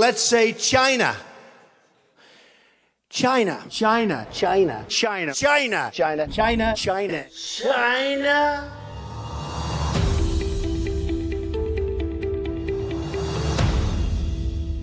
Let's say China. China. China. China. China. China. China. China. China. China.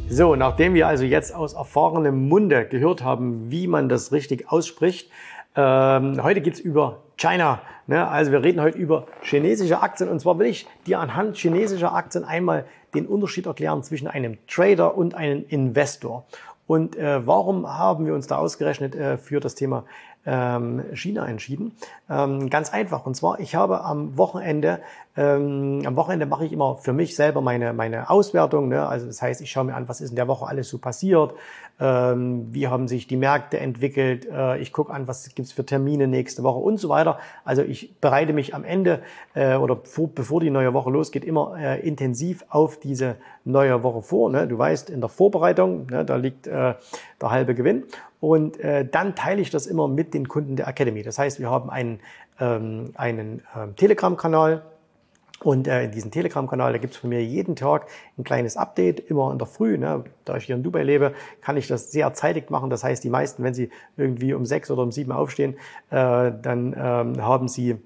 So, nachdem wir also jetzt aus erfahrenem Munde gehört haben, wie man das richtig ausspricht, ähm, heute geht's über China. Ne? Also wir reden heute über chinesische Aktien und zwar will ich dir anhand chinesischer Aktien einmal den Unterschied erklären zwischen einem Trader und einem Investor. Und äh, warum haben wir uns da ausgerechnet äh, für das Thema ähm, China entschieden? Ähm, ganz einfach. Und zwar, ich habe am Wochenende, ähm, am Wochenende mache ich immer für mich selber meine, meine Auswertung. Ne? Also das heißt, ich schaue mir an, was ist in der Woche alles so passiert, ähm, wie haben sich die Märkte entwickelt, äh, ich gucke an, was gibt's für Termine nächste Woche und so weiter. Also ich bereite mich am Ende äh, oder vor, bevor die neue Woche losgeht, immer äh, intensiv auf diese neue Woche vor. Ne? Du weißt, in der Vorbereitung, ne, da liegt äh, der halbe Gewinn. Und äh, dann teile ich das immer mit den Kunden der Academy. Das heißt, wir haben einen, ähm, einen ähm, Telegram-Kanal, und äh, in diesem Telegram-Kanal, da gibt's von mir jeden Tag ein kleines Update, immer in der Früh. Ne? Da ich hier in Dubai lebe, kann ich das sehr zeitig machen. Das heißt, die meisten, wenn sie irgendwie um sechs oder um sieben aufstehen, äh, dann ähm, haben sie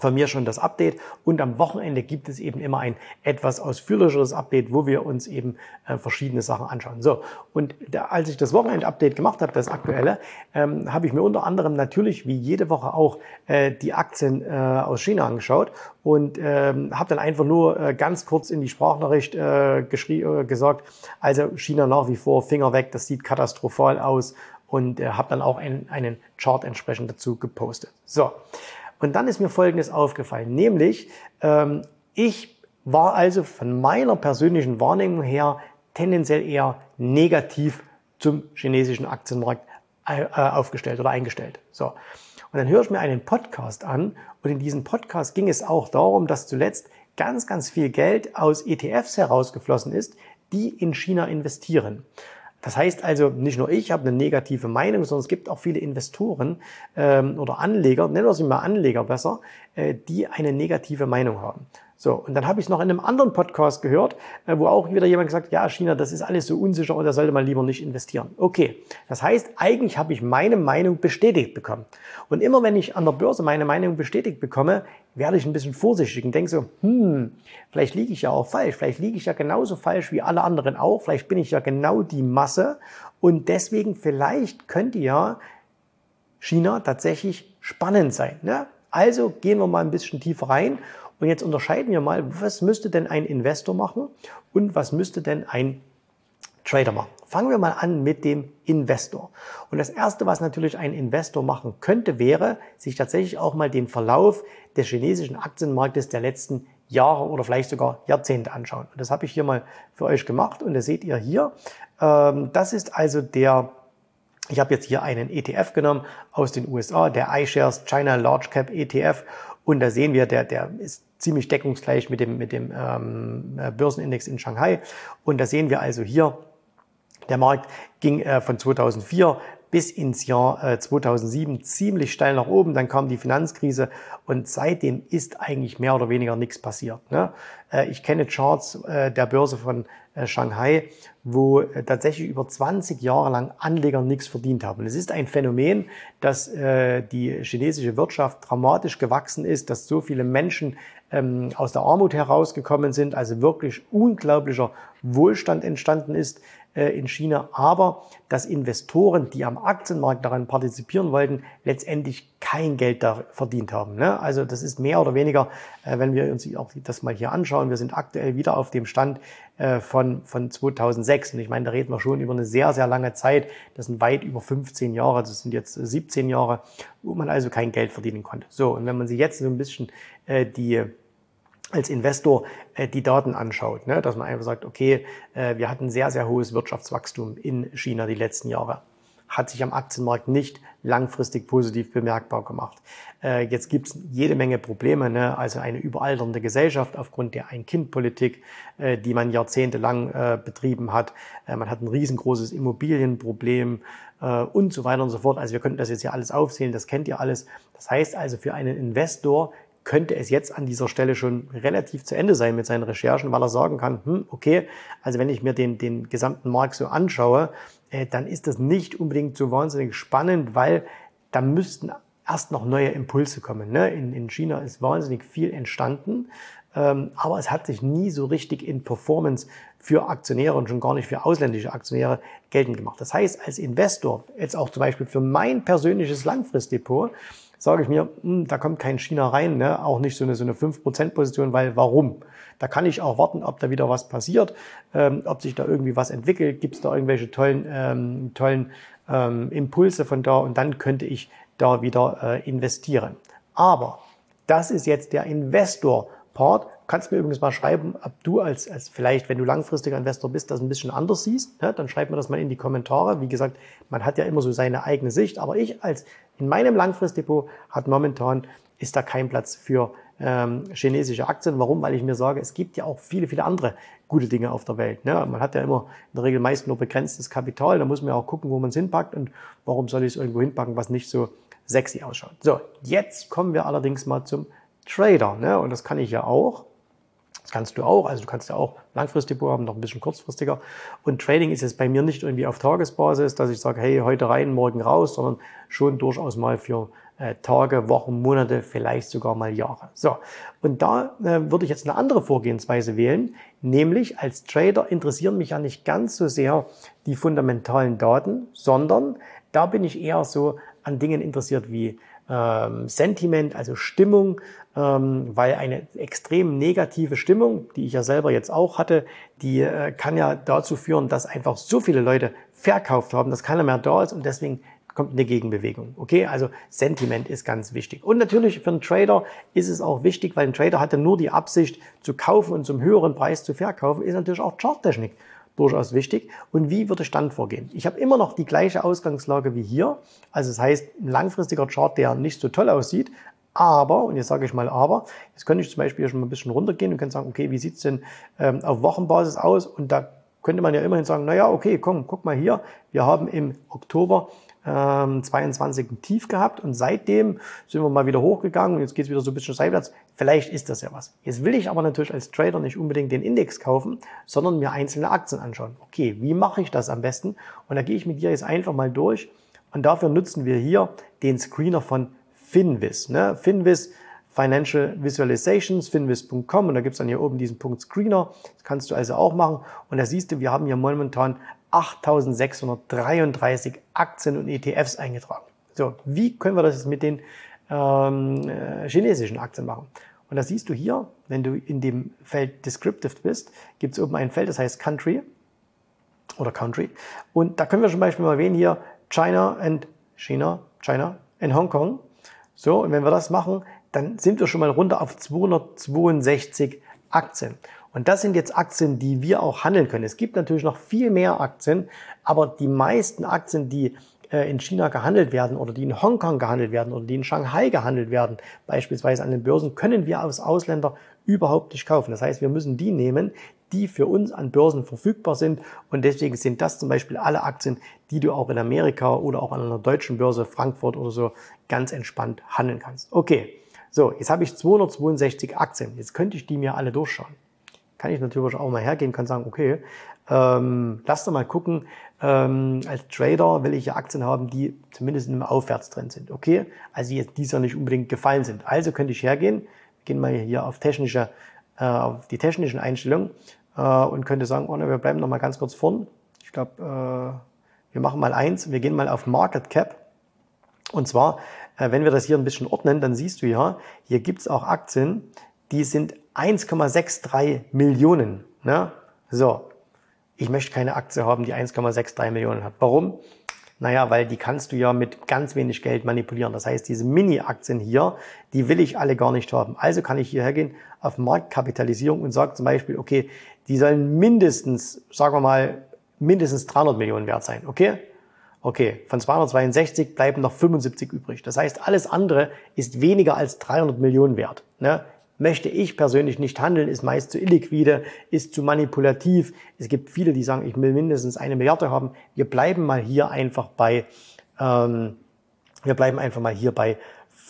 von mir schon das Update und am Wochenende gibt es eben immer ein etwas ausführlicheres Update, wo wir uns eben äh, verschiedene Sachen anschauen. So, und da, als ich das Wochenend-Update gemacht habe, das aktuelle, ähm, habe ich mir unter anderem natürlich wie jede Woche auch äh, die Aktien äh, aus China angeschaut und ähm, habe dann einfach nur äh, ganz kurz in die Sprachnachricht äh, äh, gesagt, also China nach wie vor Finger weg, das sieht katastrophal aus und äh, habe dann auch einen, einen Chart entsprechend dazu gepostet. So. Und dann ist mir Folgendes aufgefallen, nämlich ähm, ich war also von meiner persönlichen Wahrnehmung her tendenziell eher negativ zum chinesischen Aktienmarkt äh, aufgestellt oder eingestellt. So. Und dann höre ich mir einen Podcast an und in diesem Podcast ging es auch darum, dass zuletzt ganz, ganz viel Geld aus ETFs herausgeflossen ist, die in China investieren. Das heißt also, nicht nur ich habe eine negative Meinung, sondern es gibt auch viele Investoren ähm, oder Anleger, nennen wir sie mal Anleger besser, äh, die eine negative Meinung haben. So, und dann habe ich es noch in einem anderen Podcast gehört, äh, wo auch wieder jemand gesagt, ja, China, das ist alles so unsicher und da sollte man lieber nicht investieren. Okay, das heißt, eigentlich habe ich meine Meinung bestätigt bekommen. Und immer wenn ich an der Börse meine Meinung bestätigt bekomme, werde ich ein bisschen vorsichtig und denke so, hm, vielleicht liege ich ja auch falsch, vielleicht liege ich ja genauso falsch wie alle anderen auch, vielleicht bin ich ja genau die Masse und deswegen vielleicht könnte ja China tatsächlich spannend sein. Ne? Also gehen wir mal ein bisschen tiefer rein und jetzt unterscheiden wir mal, was müsste denn ein Investor machen und was müsste denn ein Trader machen. Fangen wir mal an mit dem Investor. Und das Erste, was natürlich ein Investor machen könnte, wäre, sich tatsächlich auch mal den Verlauf des chinesischen Aktienmarktes der letzten Jahre oder vielleicht sogar Jahrzehnte anschauen. Und das habe ich hier mal für euch gemacht und das seht ihr hier. Ähm, das ist also der ich habe jetzt hier einen ETF genommen aus den USA, der iShares China Large Cap ETF. Und da sehen wir, der, der ist ziemlich deckungsgleich mit dem, mit dem ähm, äh, Börsenindex in Shanghai. Und da sehen wir also hier, der Markt ging äh, von 2004 bis ins Jahr äh, 2007 ziemlich steil nach oben. Dann kam die Finanzkrise und seitdem ist eigentlich mehr oder weniger nichts passiert. Ne? Äh, ich kenne Charts äh, der Börse von Shanghai, wo äh, tatsächlich über 20 Jahre lang Anleger nichts verdient haben. Es ist ein Phänomen, dass äh, die chinesische Wirtschaft dramatisch gewachsen ist, dass so viele Menschen ähm, aus der Armut herausgekommen sind, also wirklich unglaublicher Wohlstand entstanden ist äh, in China, aber dass Investoren, die am Aktienmarkt daran partizipieren wollten, letztendlich kein Geld da verdient haben. Ne? Also das ist mehr oder weniger, äh, wenn wir uns auch das mal hier anschauen, wir sind aktuell wieder auf dem Stand äh, von, von 2006 und ich meine, da reden wir schon über eine sehr, sehr lange Zeit, das sind weit über 15 Jahre, das sind jetzt 17 Jahre, wo man also kein Geld verdienen konnte. So, und wenn man sich jetzt so ein bisschen die als Investor äh, die Daten anschaut, ne? dass man einfach sagt, okay, äh, wir hatten sehr, sehr hohes Wirtschaftswachstum in China die letzten Jahre. Hat sich am Aktienmarkt nicht langfristig positiv bemerkbar gemacht. Äh, jetzt gibt's jede Menge Probleme, ne? also eine überalternde Gesellschaft aufgrund der Ein-Kind-Politik, äh, die man jahrzehntelang äh, betrieben hat. Äh, man hat ein riesengroßes Immobilienproblem äh, und so weiter und so fort. Also wir könnten das jetzt hier alles aufzählen, das kennt ihr alles. Das heißt also für einen Investor könnte es jetzt an dieser Stelle schon relativ zu Ende sein mit seinen Recherchen, weil er sagen kann, hm, okay, also wenn ich mir den, den gesamten Markt so anschaue, äh, dann ist das nicht unbedingt so wahnsinnig spannend, weil da müssten erst noch neue Impulse kommen. Ne? In, in China ist wahnsinnig viel entstanden, ähm, aber es hat sich nie so richtig in Performance für Aktionäre und schon gar nicht für ausländische Aktionäre geltend gemacht. Das heißt, als Investor, jetzt auch zum Beispiel für mein persönliches Langfristdepot, sage ich mir, hm, da kommt kein China rein, ne? auch nicht so eine, so eine 5%-Position, weil warum? Da kann ich auch warten, ob da wieder was passiert, ähm, ob sich da irgendwie was entwickelt, gibt es da irgendwelche tollen, ähm, tollen ähm, Impulse von da und dann könnte ich da wieder äh, investieren. Aber das ist jetzt der Investor-Part. Kannst mir übrigens mal schreiben, ob du als, als vielleicht, wenn du langfristiger Investor bist, das ein bisschen anders siehst. Ne? Dann schreib mir das mal in die Kommentare. Wie gesagt, man hat ja immer so seine eigene Sicht. Aber ich als in meinem Langfristdepot hat momentan ist da kein Platz für ähm, chinesische Aktien. Warum? Weil ich mir sage, es gibt ja auch viele, viele andere gute Dinge auf der Welt. Ne? Man hat ja immer in der Regel meist nur begrenztes Kapital. Da muss man ja auch gucken, wo man es hinpackt und warum soll ich es irgendwo hinpacken, was nicht so sexy ausschaut. So, jetzt kommen wir allerdings mal zum Trader. Ne? Und das kann ich ja auch. Das kannst du auch. Also du kannst ja auch Langfristdepot haben, noch ein bisschen kurzfristiger. Und Trading ist jetzt bei mir nicht irgendwie auf Tagesbasis, dass ich sage, hey, heute rein, morgen raus, sondern schon durchaus mal für äh, Tage, Wochen, Monate, vielleicht sogar mal Jahre. So, und da äh, würde ich jetzt eine andere Vorgehensweise wählen, nämlich als Trader interessieren mich ja nicht ganz so sehr die fundamentalen Daten, sondern da bin ich eher so an Dingen interessiert wie ähm, Sentiment, also Stimmung, weil eine extrem negative Stimmung, die ich ja selber jetzt auch hatte, die äh, kann ja dazu führen, dass einfach so viele Leute verkauft haben, dass keiner mehr da ist und deswegen kommt eine Gegenbewegung. Okay, also Sentiment ist ganz wichtig. Und natürlich für einen Trader ist es auch wichtig, weil ein Trader hat ja nur die Absicht zu kaufen und zum höheren Preis zu verkaufen, ist natürlich auch Charttechnik durchaus wichtig. Und wie würde ich dann vorgehen? Ich habe immer noch die gleiche Ausgangslage wie hier. Also das heißt, ein langfristiger Chart, der nicht so toll aussieht, aber, und jetzt sage ich mal aber, jetzt könnte ich zum Beispiel schon mal ein bisschen runtergehen und kann sagen, okay, wie sieht's denn ähm, auf Wochenbasis aus? Und da könnte man ja immerhin sagen, naja, okay, komm, guck mal hier, wir haben im Oktober ähm, 22 ein Tief gehabt und seitdem sind wir mal wieder hochgegangen und jetzt geht es wieder so ein bisschen seitwärts. Vielleicht ist das ja was. Jetzt will ich aber natürlich als Trader nicht unbedingt den Index kaufen, sondern mir einzelne Aktien anschauen. Okay, wie mache ich das am besten? Und da gehe ich mit dir jetzt einfach mal durch und dafür nutzen wir hier den Screener von Finvis. Ne? Finvis Financial Visualizations, finvis.com und da gibt's dann hier oben diesen Punkt Screener. Das kannst du also auch machen. Und da siehst du, wir haben hier momentan 8633 Aktien und ETFs eingetragen. So, wie können wir das jetzt mit den ähm, äh, chinesischen Aktien machen? Und da siehst du hier, wenn du in dem Feld Descriptive bist, gibt es oben ein Feld, das heißt Country oder Country. Und da können wir zum Beispiel mal erwähnen hier China and China, China and Hong Kong. So, und wenn wir das machen, dann sind wir schon mal runter auf 262 Aktien. Und das sind jetzt Aktien, die wir auch handeln können. Es gibt natürlich noch viel mehr Aktien, aber die meisten Aktien, die äh, in China gehandelt werden oder die in Hongkong gehandelt werden oder die in Shanghai gehandelt werden, beispielsweise an den Börsen, können wir als Ausländer überhaupt nicht kaufen. Das heißt, wir müssen die nehmen, die für uns an Börsen verfügbar sind. Und deswegen sind das zum Beispiel alle Aktien, die du auch in Amerika oder auch an einer deutschen Börse, Frankfurt oder so, ganz entspannt handeln kannst. Okay, so, jetzt habe ich 262 Aktien. Jetzt könnte ich die mir alle durchschauen kann ich natürlich auch mal hergehen, kann sagen, okay, ähm, lass doch mal gucken, ähm, als Trader will ich ja Aktien haben, die zumindest im Aufwärtstrend sind. Okay, also jetzt dieser nicht unbedingt gefallen sind. Also könnte ich hergehen, gehen mal hier auf technische, äh, auf die technischen Einstellungen äh, und könnte sagen, oh, ne, wir bleiben noch mal ganz kurz vorn. Ich glaube, äh, wir machen mal eins, wir gehen mal auf Market Cap. Und zwar, äh, wenn wir das hier ein bisschen ordnen, dann siehst du ja, hier gibt's auch Aktien, die sind 1,63 Millionen. Ne? So, ich möchte keine Aktie haben, die 1,63 Millionen hat. Warum? Naja, weil die kannst du ja mit ganz wenig Geld manipulieren. Das heißt, diese Mini-Aktien hier, die will ich alle gar nicht haben. Also kann ich hierher gehen auf Marktkapitalisierung und sage zum Beispiel, okay, die sollen mindestens, sagen wir mal, mindestens 300 Millionen wert sein. Okay? Okay, von 262 bleiben noch 75 übrig. Das heißt, alles andere ist weniger als 300 Millionen wert. Ne? Möchte ich persönlich nicht handeln, ist meist zu illiquide, ist zu manipulativ. Es gibt viele, die sagen, ich will mindestens eine Milliarde haben. Wir bleiben mal hier einfach bei, ähm, wir bleiben einfach mal hier bei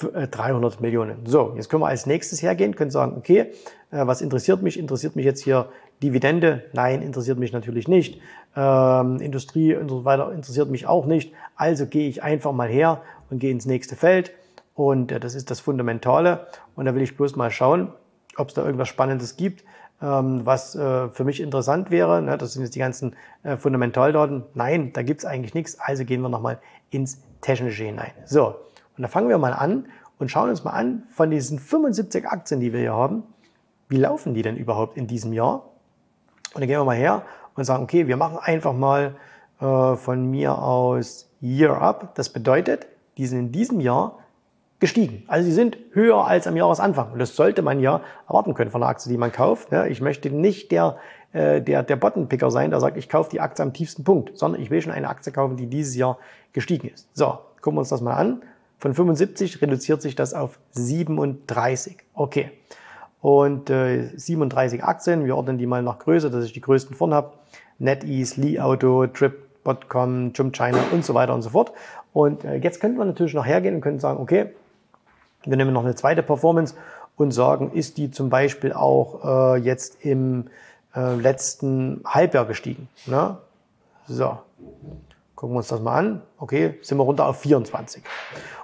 300 äh, Millionen. So, jetzt können wir als nächstes hergehen, können sagen, okay, äh, was interessiert mich? Interessiert mich jetzt hier Dividende? Nein, interessiert mich natürlich nicht. Ähm, Industrie und so weiter interessiert mich auch nicht. Also gehe ich einfach mal her und gehe ins nächste Feld. Und äh, das ist das Fundamentale. Und da will ich bloß mal schauen, ob es da irgendwas Spannendes gibt, ähm, was äh, für mich interessant wäre. Ne? Das sind jetzt die ganzen äh, Fundamentaldaten. Nein, da gibt es eigentlich nichts. Also gehen wir nochmal ins Technische hinein. So, und da fangen wir mal an und schauen uns mal an, von diesen 75 Aktien, die wir hier haben, wie laufen die denn überhaupt in diesem Jahr? Und dann gehen wir mal her und sagen, okay, wir machen einfach mal von mir aus Year Up. Das bedeutet, die sind in diesem Jahr gestiegen. Also sie sind höher als am Jahresanfang. Und das sollte man ja erwarten können von einer Aktie, die man kauft. Ich möchte nicht der, äh, der, der Bottenpicker sein, der sagt, ich kaufe die Aktie am tiefsten Punkt, sondern ich will schon eine Aktie kaufen, die dieses Jahr gestiegen ist. So, gucken wir uns das mal an. Von 75 reduziert sich das auf 37. Okay. Und äh, 37 Aktien, wir ordnen die mal nach Größe, dass ich die größten vorne habe. NetEase, Li Auto, Trip.com, Jump China und so weiter und so fort. Und äh, jetzt könnten wir natürlich noch hergehen und können sagen, okay, wir nehmen noch eine zweite Performance und sagen, ist die zum Beispiel auch äh, jetzt im äh, letzten Halbjahr gestiegen. Ne? So, gucken wir uns das mal an. Okay, sind wir runter auf 24.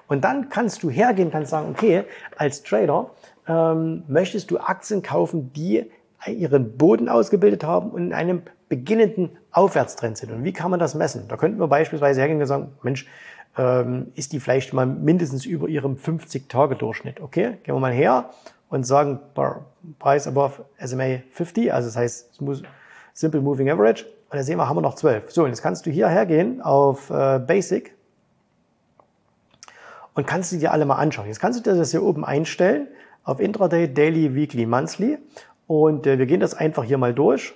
Und dann kannst du hergehen, kannst sagen, okay, als Trader ähm, möchtest du Aktien kaufen, die ihren Boden ausgebildet haben und in einem beginnenden Aufwärtstrend sind. Und wie kann man das messen? Da könnten wir beispielsweise hergehen und sagen, Mensch, ähm, ist die vielleicht mal mindestens über ihrem 50-Tage-Durchschnitt. Okay, gehen wir mal her und sagen Price above SMA 50, also das heißt Simple Moving Average. Und da sehen wir, haben wir noch 12. So, und jetzt kannst du hier hergehen auf äh, Basic und kannst du dir alle mal anschauen. Jetzt kannst du dir das hier oben einstellen auf Intraday, Daily, Weekly, Monthly. Und äh, wir gehen das einfach hier mal durch.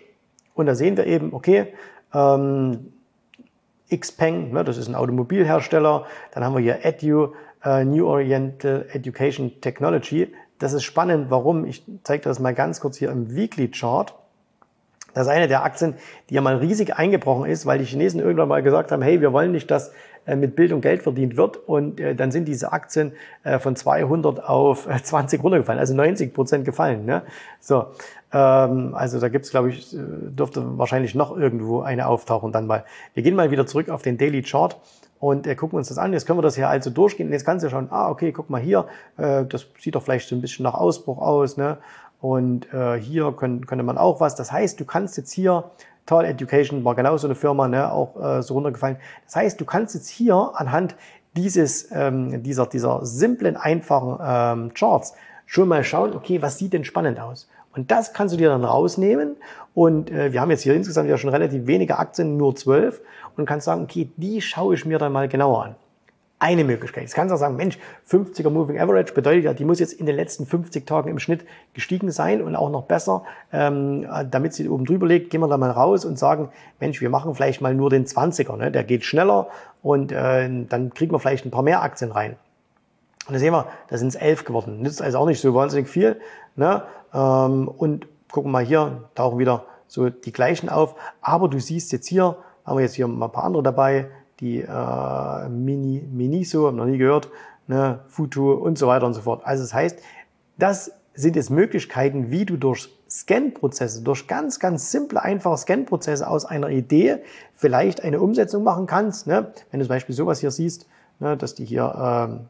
Und da sehen wir eben, okay, ähm, Xpeng, ne, das ist ein Automobilhersteller. Dann haben wir hier Edu, äh, New Oriental Education Technology. Das ist spannend. Warum? Ich zeige das mal ganz kurz hier im Weekly Chart. Das ist eine der Aktien, die ja mal riesig eingebrochen ist, weil die Chinesen irgendwann mal gesagt haben, hey, wir wollen nicht, dass mit Bildung Geld verdient wird. Und äh, dann sind diese Aktien äh, von 200 auf 20 runtergefallen, also 90 Prozent gefallen. Ne? So, ähm, also da gibt's, glaube ich, dürfte wahrscheinlich noch irgendwo eine auftauchen dann mal. Wir gehen mal wieder zurück auf den Daily Chart und äh, gucken uns das an. Jetzt können wir das hier also durchgehen. Und jetzt kannst du schauen, ah, okay, guck mal hier, äh, das sieht doch vielleicht so ein bisschen nach Ausbruch aus. Ne? Und äh, hier können, könnte man auch was. Das heißt, du kannst jetzt hier, Tal Education war genau eine Firma, ne, auch äh, so runtergefallen. Das heißt, du kannst jetzt hier anhand dieses, ähm, dieser, dieser simplen, einfachen ähm, Charts schon mal schauen, okay, was sieht denn spannend aus? Und das kannst du dir dann rausnehmen. Und äh, wir haben jetzt hier insgesamt ja schon relativ wenige Aktien, nur zwölf. Und kannst sagen, okay, die schaue ich mir dann mal genauer an eine Möglichkeit. Jetzt kannst du auch sagen, Mensch, 50er Moving Average bedeutet ja, die muss jetzt in den letzten 50 Tagen im Schnitt gestiegen sein und auch noch besser, ähm, damit sie oben drüber liegt, gehen wir da mal raus und sagen, Mensch, wir machen vielleicht mal nur den 20er, ne? der geht schneller und äh, dann kriegen wir vielleicht ein paar mehr Aktien rein. Und da sehen wir, da sind es elf geworden. Nützt also auch nicht so wahnsinnig viel. Ne? Ähm, und gucken mal hier, tauchen wieder so die gleichen auf. Aber du siehst jetzt hier, haben wir jetzt hier mal ein paar andere dabei, die äh, Mini, Miniso, haben noch nie gehört, ne, Futu und so weiter und so fort. Also das heißt, das sind jetzt Möglichkeiten, wie du durch Scan-Prozesse, durch ganz, ganz simple, einfache Scan-Prozesse aus einer Idee vielleicht eine Umsetzung machen kannst. Ne? Wenn du zum Beispiel sowas hier siehst, ne, dass die hier ähm,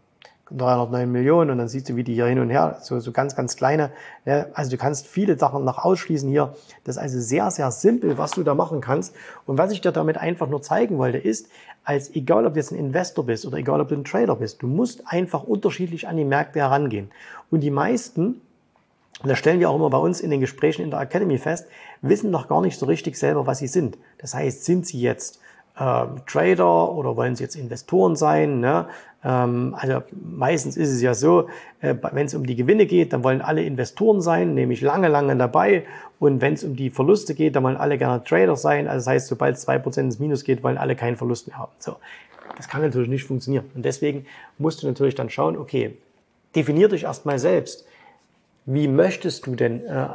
309 Millionen und dann siehst du, wie die hier hin und her, so, so ganz, ganz kleine. Ne? Also du kannst viele Sachen noch ausschließen hier. Das ist also sehr, sehr simpel, was du da machen kannst. Und was ich dir damit einfach nur zeigen wollte, ist, als egal ob du jetzt ein Investor bist oder egal ob du ein Trader bist, du musst einfach unterschiedlich an die Märkte herangehen. Und die meisten, und das stellen wir auch immer bei uns in den Gesprächen in der Academy fest, wissen noch gar nicht so richtig selber, was sie sind. Das heißt, sind sie jetzt äh, Trader oder wollen sie jetzt Investoren sein? Ne? Ähm, also meistens ist es ja so, äh, wenn es um die Gewinne geht, dann wollen alle Investoren sein, nämlich lange, lange dabei. Und wenn es um die Verluste geht, dann wollen alle gerne Trader sein. Also das heißt, sobald es zwei Prozent ins Minus geht, wollen alle keinen Verlust mehr haben. So, das kann natürlich nicht funktionieren. Und deswegen musst du natürlich dann schauen, okay, definier dich erstmal selbst. Wie möchtest du denn äh,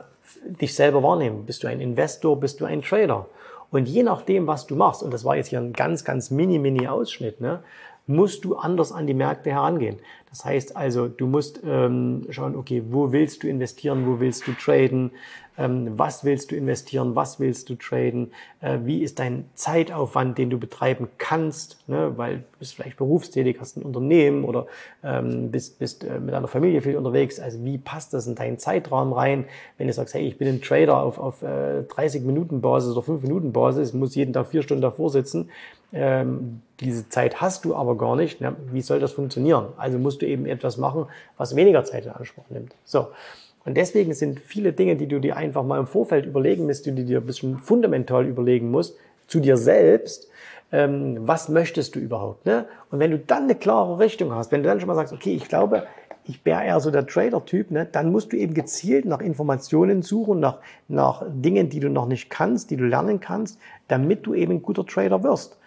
dich selber wahrnehmen? Bist du ein Investor? Bist du ein Trader? Und je nachdem, was du machst, und das war jetzt hier ein ganz, ganz mini, mini Ausschnitt, ne, musst du anders an die Märkte herangehen. Das heißt also, du musst ähm, schauen, okay, wo willst du investieren, wo willst du traden, ähm, was willst du investieren, was willst du traden, äh, wie ist dein Zeitaufwand, den du betreiben kannst, ne? weil du bist vielleicht berufstätig, hast ein Unternehmen oder ähm, bist, bist äh, mit deiner Familie viel unterwegs. Also wie passt das in deinen Zeitraum rein? Wenn du sagst, hey, ich bin ein Trader auf, auf äh, 30 Minuten Basis oder 5 Minuten Basis, muss jeden Tag vier Stunden davor sitzen, ähm, diese Zeit hast du aber gar nicht. Ne? Wie soll das funktionieren? Also musst du eben etwas machen, was weniger Zeit in Anspruch nimmt. So. Und deswegen sind viele Dinge, die du dir einfach mal im Vorfeld überlegen musst, die du dir ein bisschen fundamental überlegen musst, zu dir selbst, ähm, was möchtest du überhaupt? Ne? Und wenn du dann eine klare Richtung hast, wenn du dann schon mal sagst, okay, ich glaube, ich wäre eher so der Trader-Typ, ne, dann musst du eben gezielt nach Informationen suchen, nach, nach Dingen, die du noch nicht kannst, die du lernen kannst, damit du eben ein guter Trader wirst.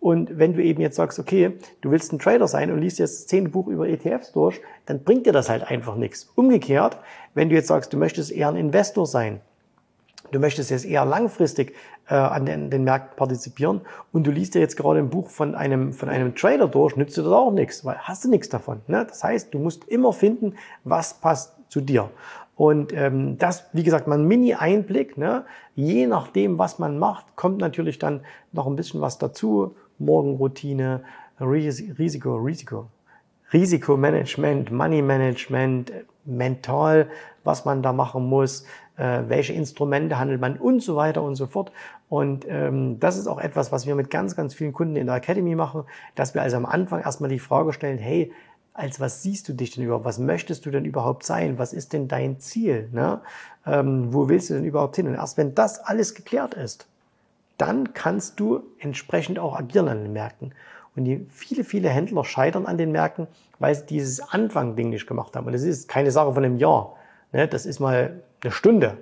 Und wenn du eben jetzt sagst, okay, du willst ein Trader sein und liest jetzt zehn Buch über ETFs durch, dann bringt dir das halt einfach nichts. Umgekehrt, wenn du jetzt sagst, du möchtest eher ein Investor sein, du möchtest jetzt eher langfristig äh, an den, den Märkten partizipieren und du liest dir jetzt gerade ein Buch von einem, von einem Trader durch, nützt dir das auch nichts, weil hast du nichts davon. Ne? Das heißt, du musst immer finden, was passt zu dir. Und ähm, das, wie gesagt, mal ein Mini-Einblick. Ne? Je nachdem, was man macht, kommt natürlich dann noch ein bisschen was dazu. Morgenroutine, Risiko, Risiko, Risikomanagement, Money Management, mental, was man da machen muss, äh, welche Instrumente handelt man und so weiter und so fort. Und ähm, das ist auch etwas, was wir mit ganz, ganz vielen Kunden in der Academy machen, dass wir also am Anfang erstmal die Frage stellen, hey, als was siehst du dich denn überhaupt? Was möchtest du denn überhaupt sein? Was ist denn dein Ziel? Ne? Ähm, wo willst du denn überhaupt hin? Und erst wenn das alles geklärt ist, dann kannst du entsprechend auch agieren an den Märkten. Und die, viele, viele Händler scheitern an den Märkten, weil sie dieses Anfang-Ding nicht gemacht haben. Und das ist keine Sache von einem Jahr. Ne? Das ist mal eine Stunde.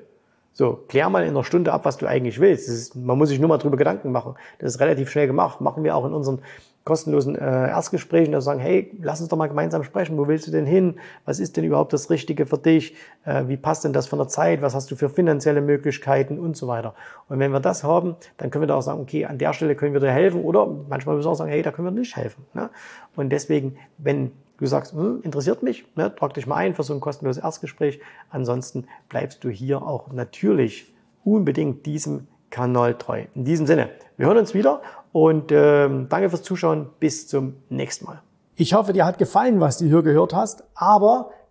So, klär mal in einer Stunde ab, was du eigentlich willst. Ist, man muss sich nur mal drüber Gedanken machen. Das ist relativ schnell gemacht. Machen wir auch in unseren kostenlosen äh, Erstgesprächen, da sagen, hey, lass uns doch mal gemeinsam sprechen. Wo willst du denn hin? Was ist denn überhaupt das Richtige für dich? Äh, wie passt denn das von der Zeit? Was hast du für finanzielle Möglichkeiten und so weiter? Und wenn wir das haben, dann können wir da auch sagen, okay, an der Stelle können wir dir helfen oder manchmal müssen wir auch sagen, hey, da können wir nicht helfen. Ne? Und deswegen, wenn du sagst, hm, interessiert mich, ne, trag dich mal ein für so ein kostenloses Erstgespräch. Ansonsten bleibst du hier auch natürlich unbedingt diesem Kanal treu. In diesem Sinne, wir hören uns wieder und ähm, danke fürs Zuschauen. Bis zum nächsten Mal. Ich hoffe, dir hat gefallen, was du hier gehört hast, aber